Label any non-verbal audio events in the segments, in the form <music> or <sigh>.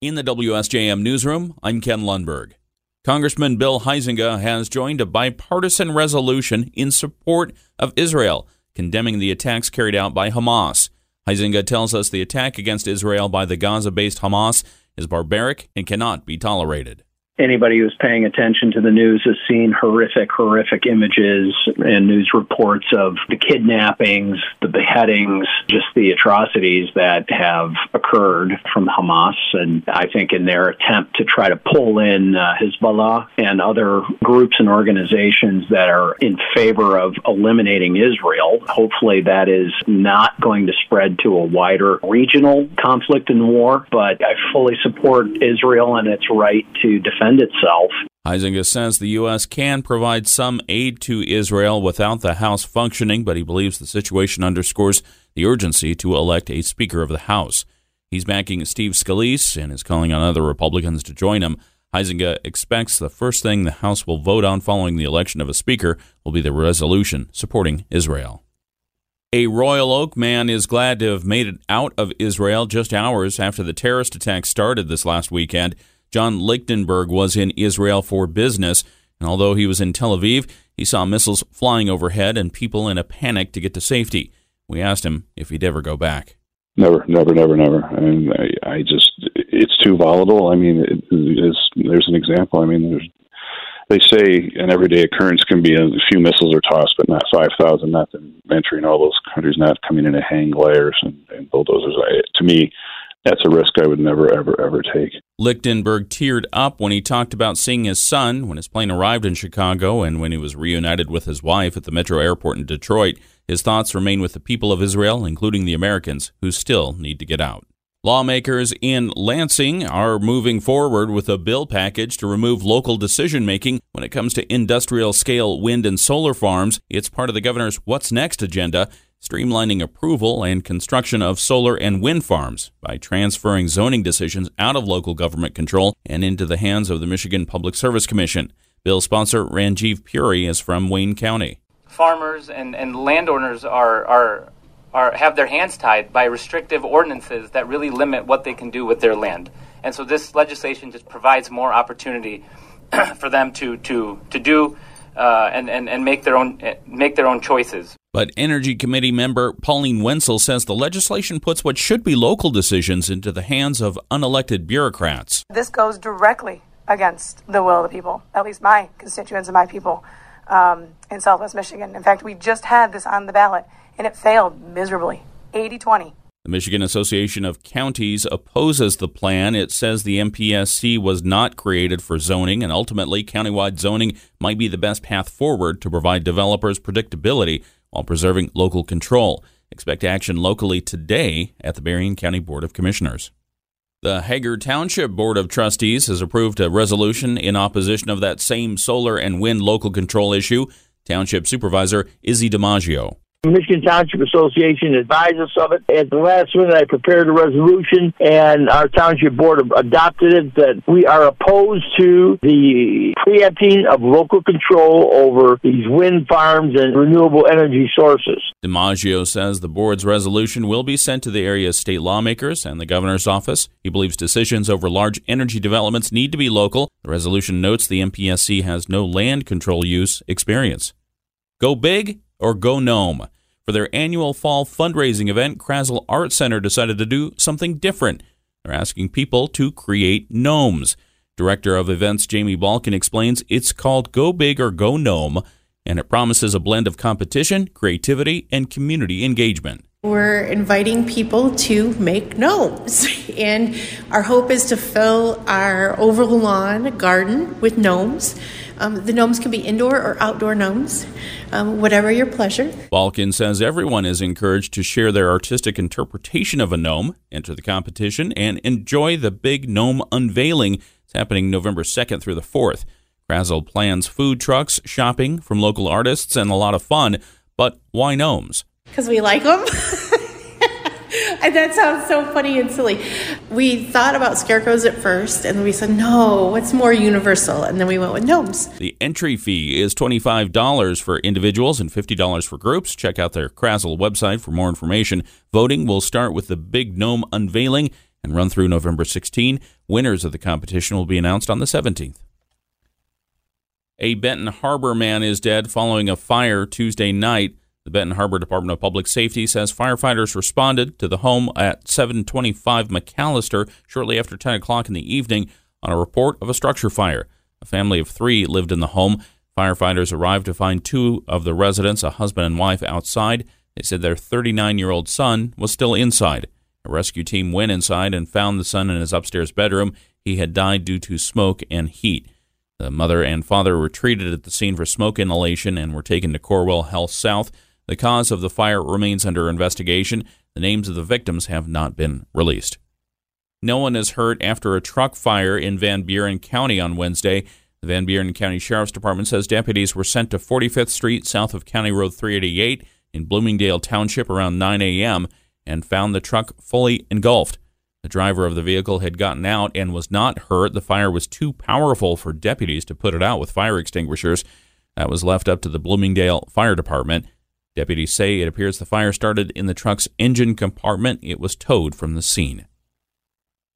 In the WSJM newsroom, I'm Ken Lundberg. Congressman Bill Huizenga has joined a bipartisan resolution in support of Israel, condemning the attacks carried out by Hamas. Huizenga tells us the attack against Israel by the Gaza based Hamas is barbaric and cannot be tolerated anybody who's paying attention to the news has seen horrific, horrific images and news reports of the kidnappings, the beheadings, just the atrocities that have occurred from Hamas. And I think in their attempt to try to pull in uh, Hezbollah and other groups and organizations that are in favor of eliminating Israel, hopefully that is not going to spread to a wider regional conflict and war. But I fully support Israel and its right to defend defend itself. Huizenga says the U.S. can provide some aid to Israel without the House functioning, but he believes the situation underscores the urgency to elect a Speaker of the House. He's backing Steve Scalise and is calling on other Republicans to join him. Huizenga expects the first thing the House will vote on following the election of a Speaker will be the resolution supporting Israel. A Royal Oak man is glad to have made it out of Israel just hours after the terrorist attack started this last weekend. John Lichtenberg was in Israel for business, and although he was in Tel Aviv, he saw missiles flying overhead and people in a panic to get to safety. We asked him if he'd ever go back. Never, never, never, never. I mean, I, I just, it's too volatile. I mean, it, there's an example. I mean, there's, they say an everyday occurrence can be a few missiles are tossed, but not 5,000, not entering all those countries, not coming in to hang gliders and, and bulldozers. I, to me, that's a risk I would never, ever, ever take. Lichtenberg teared up when he talked about seeing his son when his plane arrived in Chicago and when he was reunited with his wife at the Metro Airport in Detroit. His thoughts remain with the people of Israel, including the Americans who still need to get out. Lawmakers in Lansing are moving forward with a bill package to remove local decision making when it comes to industrial scale wind and solar farms. It's part of the governor's What's Next agenda streamlining approval and construction of solar and wind farms by transferring zoning decisions out of local government control and into the hands of the Michigan Public Service Commission. Bill sponsor Ranjeev Puri is from Wayne County. Farmers and, and landowners are, are, are, have their hands tied by restrictive ordinances that really limit what they can do with their land. And so this legislation just provides more opportunity <clears throat> for them to, to, to do uh, and, and, and make their own make their own choices. But Energy Committee member Pauline Wendzel says the legislation puts what should be local decisions into the hands of unelected bureaucrats. This goes directly against the will of the people, at least my constituents and my people um, in Southwest Michigan. In fact, we just had this on the ballot and it failed miserably 80 20. The Michigan Association of Counties opposes the plan. It says the MPSC was not created for zoning, and ultimately, countywide zoning might be the best path forward to provide developers predictability while preserving local control. Expect action locally today at the Berrien County Board of Commissioners. The Hagar Township Board of Trustees has approved a resolution in opposition of that same solar and wind local control issue. Township Supervisor Izzy DiMaggio. Michigan Township Association advised us of it. At the last minute, I prepared a resolution, and our township board adopted it that we are opposed to the preempting of local control over these wind farms and renewable energy sources. DiMaggio says the board's resolution will be sent to the area's state lawmakers and the governor's office. He believes decisions over large energy developments need to be local. The resolution notes the MPSC has no land control use experience. Go big or Go Gnome. For their annual fall fundraising event, Krasl Art Center decided to do something different. They're asking people to create gnomes. Director of events Jamie Balkin explains it's called Go Big or Go Gnome, and it promises a blend of competition, creativity, and community engagement. We're inviting people to make gnomes, <laughs> and our hope is to fill our oval lawn garden with gnomes. Um, the gnomes can be indoor or outdoor gnomes, um, whatever your pleasure. Balkin says everyone is encouraged to share their artistic interpretation of a gnome, enter the competition, and enjoy the big gnome unveiling. It's happening November 2nd through the 4th. Krasl plans food trucks, shopping from local artists, and a lot of fun. But why gnomes? Because we like them. <laughs> <laughs> and that sounds so funny and silly. We thought about scarecrows at first, and we said, no, what's more universal? And then we went with gnomes. The entry fee is $25 for individuals and $50 for groups. Check out their Krasl website for more information. Voting will start with the big gnome unveiling and run through November 16. Winners of the competition will be announced on the 17th. A Benton Harbor man is dead following a fire Tuesday night. The Benton Harbor Department of Public Safety says firefighters responded to the home at 725 McAllister shortly after 10 o'clock in the evening on a report of a structure fire. A family of three lived in the home. Firefighters arrived to find two of the residents, a husband and wife, outside. They said their 39 year old son was still inside. A rescue team went inside and found the son in his upstairs bedroom. He had died due to smoke and heat. The mother and father were treated at the scene for smoke inhalation and were taken to Corewell Health South. The cause of the fire remains under investigation. The names of the victims have not been released. No one is hurt after a truck fire in Van Buren County on Wednesday. The Van Buren County Sheriff's Department says deputies were sent to 45th Street south of County Road 388 in Bloomingdale Township around 9 a.m. and found the truck fully engulfed. The driver of the vehicle had gotten out and was not hurt. The fire was too powerful for deputies to put it out with fire extinguishers. That was left up to the Bloomingdale Fire Department. Deputies say it appears the fire started in the truck's engine compartment. It was towed from the scene.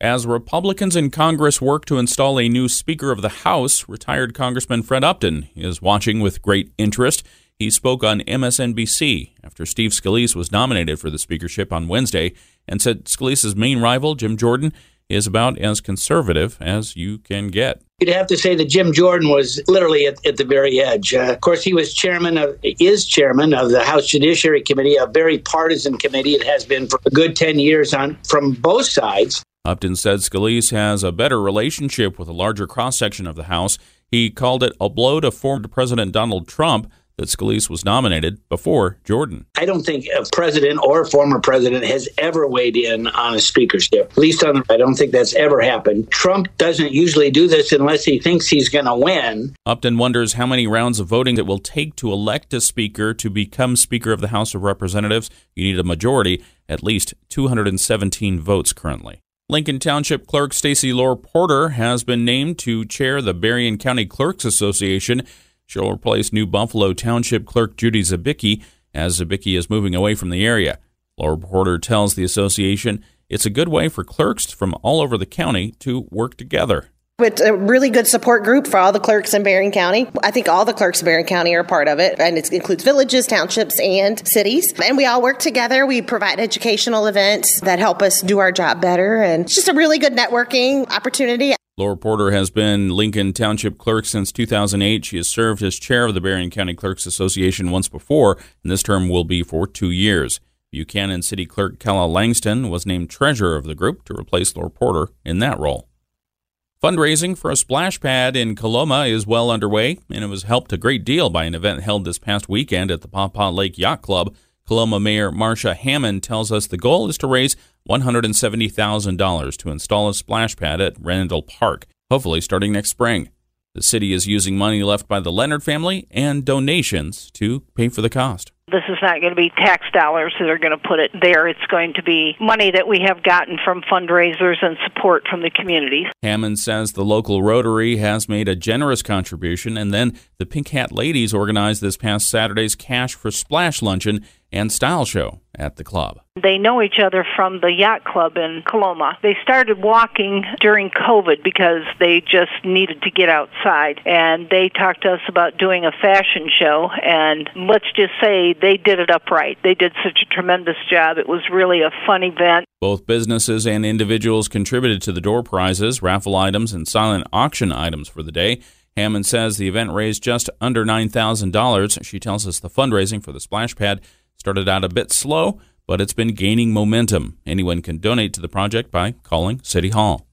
As Republicans in Congress work to install a new Speaker of the House, retired Congressman Fred Upton is watching with great interest. He spoke on MSNBC after Steve Scalise was nominated for the speakership on Wednesday and said Scalise's main rival, Jim Jordan, is about as conservative as you can get. You'd have to say that Jim Jordan was literally at, at the very edge. Uh, of course, he was chairman of, is chairman of the House Judiciary Committee, a very partisan committee. It has been for a good 10 years on from both sides. Upton said Scalise has a better relationship with a larger cross section of the House. He called it a blow to former President Donald Trump that Scalise was nominated before Jordan. I don't think a president or a former president has ever weighed in on a speakership. At least on the, I don't think that's ever happened. Trump doesn't usually do this unless he thinks he's going to win. Upton wonders how many rounds of voting it will take to elect a speaker to become Speaker of the House of Representatives. You need a majority, at least 217 votes currently. Lincoln Township Clerk Stacy Lore Porter has been named to chair the Berrien County Clerks Association. She'll replace New Buffalo Township Clerk Judy Zabicki as Zabicki is moving away from the area. Laura Porter tells the association it's a good way for clerks from all over the county to work together. It's a really good support group for all the clerks in Berrien County. I think all the clerks in Berrien County are part of it, and it includes villages, townships, and cities. And we all work together. We provide educational events that help us do our job better, and it's just a really good networking opportunity. Laura Porter has been Lincoln Township Clerk since 2008. She has served as chair of the Berrien County Clerks Association once before, and this term will be for two years. Buchanan City Clerk Kella Langston was named treasurer of the group to replace Laura Porter in that role. Fundraising for a splash pad in Coloma is well underway, and it was helped a great deal by an event held this past weekend at the Pawpaw Lake Yacht Club. Coloma Mayor Marsha Hammond tells us the goal is to raise $170,000 to install a splash pad at Randall Park, hopefully starting next spring. The city is using money left by the Leonard family and donations to pay for the cost. This is not going to be tax dollars that are going to put it there. It's going to be money that we have gotten from fundraisers and support from the community. Hammond says the local Rotary has made a generous contribution, and then the Pink Hat Ladies organized this past Saturday's Cash for Splash luncheon and style show at the club. They know each other from the yacht club in Coloma. They started walking during COVID because they just needed to get outside. And they talked to us about doing a fashion show. And let's just say they did it upright. They did such a tremendous job. It was really a fun event. Both businesses and individuals contributed to the door prizes, raffle items, and silent auction items for the day. Hammond says the event raised just under $9,000. She tells us the fundraising for the splash pad started out a bit slow, but it's been gaining momentum. Anyone can donate to the project by calling City Hall.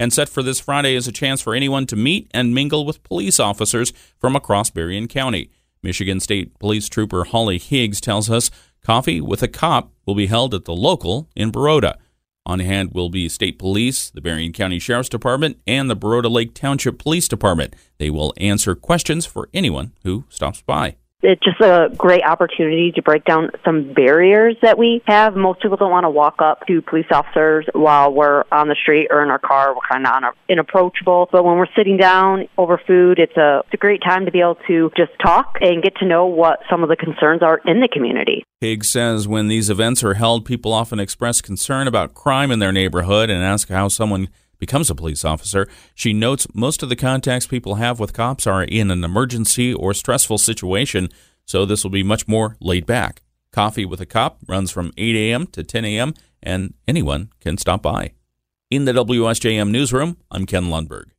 And set for this Friday is a chance for anyone to meet and mingle with police officers from across Berrien County. Michigan State Police Trooper Holly Higgs tells us Coffee with a Cop will be held at the local in Baroda. On hand will be State Police, the Berrien County Sheriff's Department, and the Baroda Lake Township Police Department. They will answer questions for anyone who stops by it's just a great opportunity to break down some barriers that we have. Most people don't want to walk up to police officers while we're on the street or in our car. We're kind of inapproachable. But when we're sitting down over food, it's a, it's a great time to be able to just talk and get to know what some of the concerns are in the community. Higgs says when these events are held, people often express concern about crime in their neighborhood and ask how someone becomes a police officer. She notes most of the contacts people have with cops are in an emergency or stressful situation, so this will be much more laid back. Coffee with a Cop runs from 8 a.m. to 10 a.m., and anyone can stop by. In the WSJM newsroom, I'm Ken Lundberg.